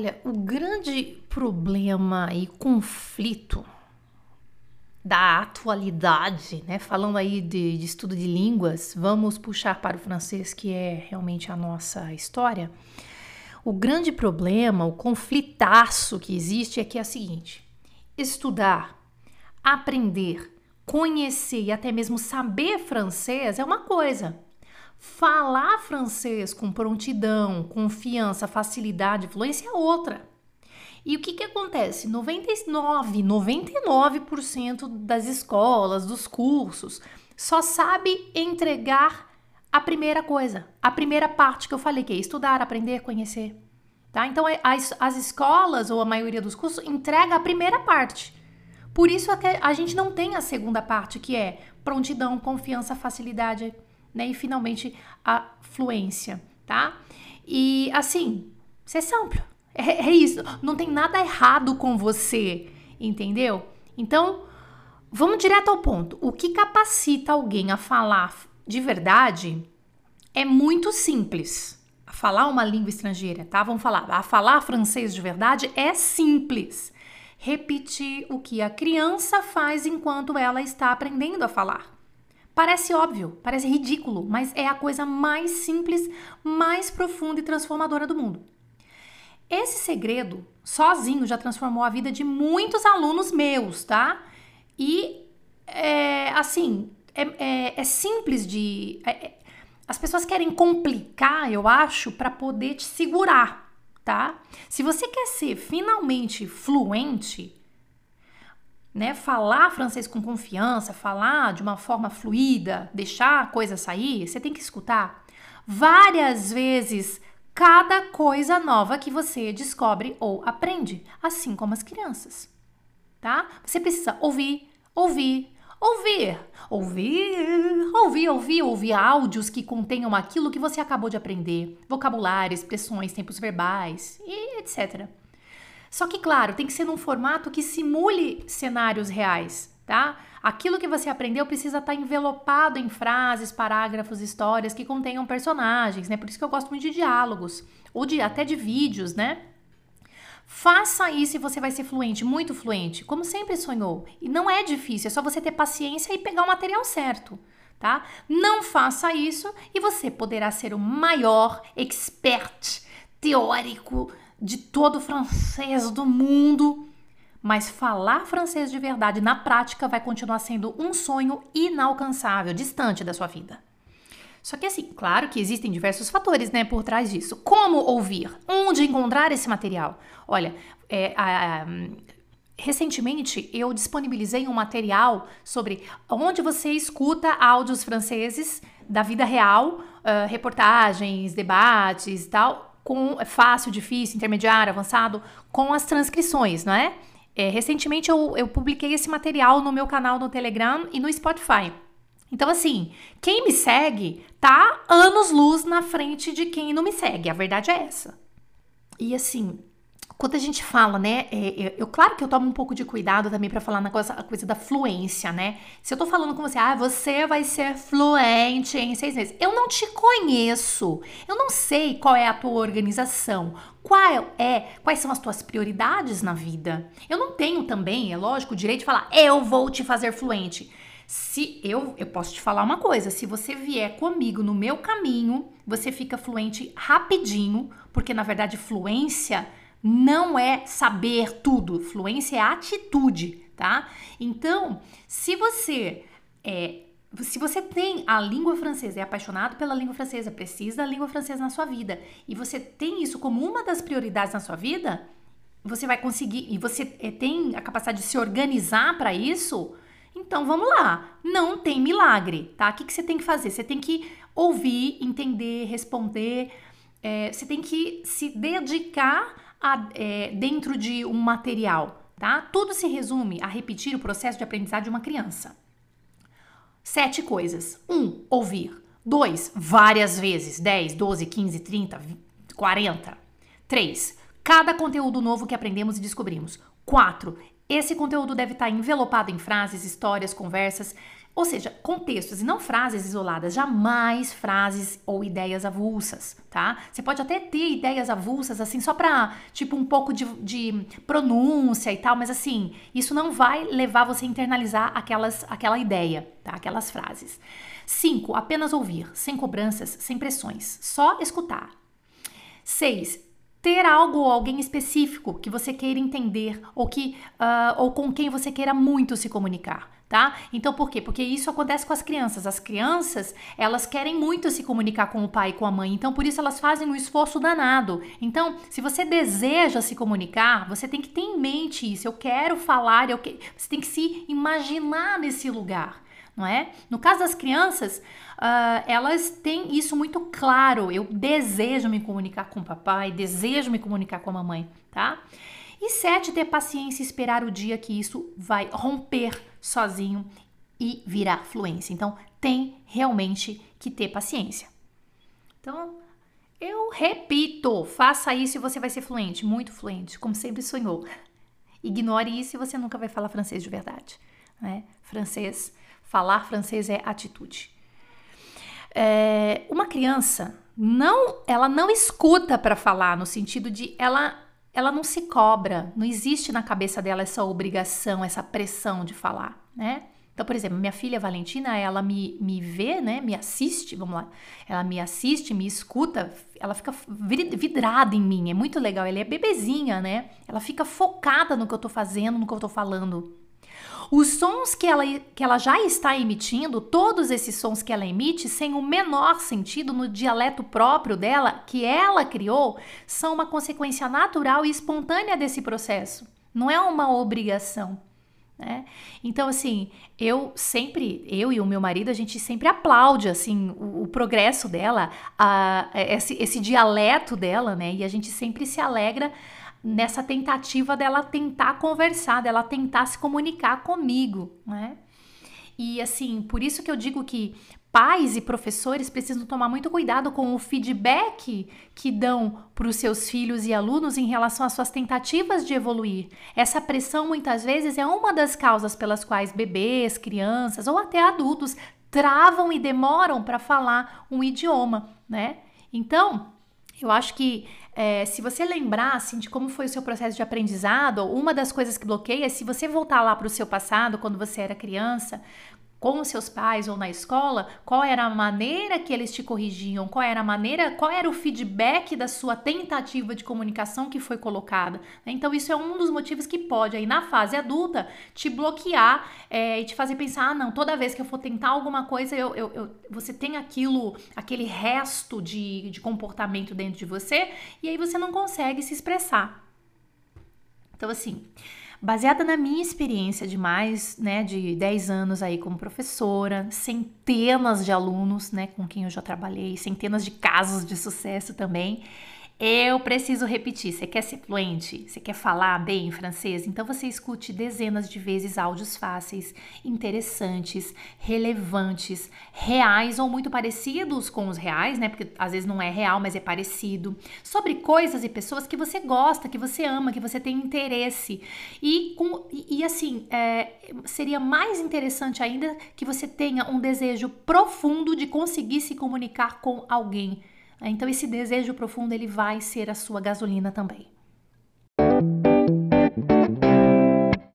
Olha, o grande problema e conflito da atualidade, né? Falando aí de, de, estudo de línguas, vamos puxar para o francês, que é realmente a nossa história. O grande problema, o conflitaço que existe é que é o seguinte: estudar, aprender, conhecer e até mesmo saber francês é uma coisa. Falar francês com prontidão, confiança, facilidade, fluência é outra. E o que, que acontece? 99, 99% das escolas, dos cursos, só sabe entregar a primeira coisa, a primeira parte que eu falei, que é estudar, aprender, conhecer. Tá? Então, é, as, as escolas, ou a maioria dos cursos, entrega a primeira parte. Por isso é a gente não tem a segunda parte, que é prontidão, confiança, facilidade, né? E finalmente a fluência, tá? E assim, é amplo. É, é isso. Não tem nada errado com você, entendeu? Então, vamos direto ao ponto. O que capacita alguém a falar de verdade é muito simples. A falar uma língua estrangeira, tá? Vamos falar. A falar francês de verdade é simples. Repetir o que a criança faz enquanto ela está aprendendo a falar. Parece óbvio, parece ridículo, mas é a coisa mais simples, mais profunda e transformadora do mundo. Esse segredo, sozinho, já transformou a vida de muitos alunos meus, tá? E, é, assim, é, é, é, simples de. É, é as pessoas querem complicar, eu acho, para poder te segurar, tá? Se você quer ser finalmente fluente, né, falar francês com confiança, falar de uma forma fluida, deixar a coisa sair, você tem que escutar várias vezes cada coisa nova que você descobre ou aprende, assim como as crianças, tá? Você precisa ouvir, ouvir, ouvir, ouvir, ouvir, ouvir, ouvir áudios que contenham aquilo que você acabou de aprender, vocabulário, expressões, tempos verbais e etc. Só que, claro, tem que ser num formato que simule cenários reais, tá? Aquilo que você aprendeu precisa estar envelopado em frases, parágrafos, histórias que contenham personagens, né? Por isso que eu gosto muito de diálogos, ou de até de vídeos, né? Faça isso e você vai ser fluente, muito fluente, como sempre sonhou. E não é difícil, é só você ter paciência e pegar o material certo, tá? Não faça isso e você poderá ser o maior expert teórico de todo francês do mundo mas falar francês de verdade na prática vai continuar sendo um sonho inalcançável, distante da sua vida. Só que assim, claro que existem diversos fatores, né, por trás disso. Como ouvir? Onde encontrar esse material? Olha, é, a, a, recentemente eu disponibilizei um material sobre onde você escuta áudios franceses da vida real, uh, reportagens, debates e tal, com fácil, difícil, intermediário, avançado, com as transcrições, não é? É, recentemente eu, eu publiquei esse material no meu canal no Telegram e no Spotify. Então, assim, quem me segue tá anos luz na frente de quem não me segue. A verdade é essa. E assim, quando a gente fala, né? É, é, eu, claro que eu tomo um pouco de cuidado também para falar na coisa, a coisa da fluência, né? Se eu tô falando com você, ah, você vai ser fluente em seis meses. Eu não te conheço. Eu não sei qual é a tua organização. Qual é, quais são as tuas prioridades na vida? Eu não tenho também, é lógico, o direito de falar, eu vou te fazer fluente. Se eu, eu posso te falar uma coisa, se você vier comigo no meu caminho, você fica fluente rapidinho, porque na verdade fluência não é saber tudo, fluência é atitude, tá? Então, se você é, se você tem a língua francesa, é apaixonado pela língua francesa, precisa da língua francesa na sua vida, e você tem isso como uma das prioridades na sua vida, você vai conseguir, e você é, tem a capacidade de se organizar para isso, então vamos lá. Não tem milagre, tá? O que, que você tem que fazer? Você tem que ouvir, entender, responder, é, você tem que se dedicar a, é, dentro de um material, tá? Tudo se resume a repetir o processo de aprendizagem de uma criança. Sete coisas. Um, ouvir. Dois, várias vezes. 10, 12, 15, 30, 40. Três, cada conteúdo novo que aprendemos e descobrimos. Quatro, esse conteúdo deve estar envelopado em frases, histórias, conversas, Ou seja, contextos e não frases isoladas, jamais frases ou ideias avulsas, tá? Você pode até ter ideias avulsas, assim, só pra, tipo, um pouco de, de pronúncia e tal, mas assim, isso não vai levar você a internalizar aquelas, aquela ideia, tá? Aquelas frases. Cinco, apenas ouvir, sem cobranças, sem pressões, só escutar. Seis, ter algo ou alguém específico que você queira entender ou que uh, ou com quem você queira muito se comunicar, tá? Então por quê? Porque isso acontece com as crianças. As crianças elas querem muito se comunicar com o pai e com a mãe, então por isso elas fazem um esforço danado. Então, se você deseja se comunicar, você tem que ter em mente isso. Eu quero falar, eu que... você tem que se imaginar nesse lugar não é? No caso das crianças, uh, elas têm isso muito claro. Eu desejo me comunicar com o papai, desejo me comunicar com a mamãe, tá? E sete, ter paciência e esperar o dia que isso vai romper sozinho e virar fluência. Então, tem realmente que ter paciência. Então, eu repito, faça isso e você vai ser fluente, muito fluente, como sempre sonhou. Ignore isso e você nunca vai falar francês de verdade. Né? Francês Falar francês é atitude. É, uma criança não, ela não escuta para falar no sentido de ela, ela não se cobra. Não existe na cabeça dela essa obrigação, essa pressão de falar, né? Então, por exemplo, minha filha Valentina, ela me, me vê, né? Me assiste, vamos lá. Ela me assiste, me escuta, ela fica vidrada em mim. É muito legal. Ela é bebezinha, né? Ela fica focada no que eu tô fazendo, no que eu tô falando. Os sons que ela, que ela já está emitindo, todos esses sons que ela emite, sem o menor sentido no dialeto próprio dela, que ela criou, são uma consequência natural e espontânea desse processo. Não é uma obrigação. Né? Então, assim, eu sempre, eu e o meu marido, a gente sempre aplaude, assim, o, o progresso dela, a, esse, esse dialeto dela, né? E a gente sempre se alegra nessa tentativa dela tentar conversar, dela tentar se comunicar comigo, né? E assim, por isso que eu digo que pais e professores precisam tomar muito cuidado com o feedback que dão para os seus filhos e alunos em relação às suas tentativas de evoluir. Essa pressão muitas vezes é uma das causas pelas quais bebês, crianças ou até adultos travam e demoram para falar um idioma, né? Então, eu acho que é, se você lembrar assim, de como foi o seu processo de aprendizado, uma das coisas que bloqueia é se você voltar lá para o seu passado, quando você era criança, com os seus pais ou na escola, qual era a maneira que eles te corrigiam, qual era a maneira, qual era o feedback da sua tentativa de comunicação que foi colocada. Né? Então, isso é um dos motivos que pode, aí na fase adulta, te bloquear é, e te fazer pensar: ah, não, toda vez que eu for tentar alguma coisa, eu, eu, eu, você tem aquilo, aquele resto de, de comportamento dentro de você, e aí você não consegue se expressar. Então, assim. Baseada na minha experiência de mais né, de 10 anos aí como professora, centenas de alunos né, com quem eu já trabalhei, centenas de casos de sucesso também, eu preciso repetir. Você quer ser fluente? Você quer falar bem francês? Então você escute dezenas de vezes áudios fáceis, interessantes, relevantes, reais ou muito parecidos com os reais, né? Porque às vezes não é real, mas é parecido. Sobre coisas e pessoas que você gosta, que você ama, que você tem interesse. E, com, e, e assim, é, seria mais interessante ainda que você tenha um desejo profundo de conseguir se comunicar com alguém então esse desejo profundo ele vai ser a sua gasolina também.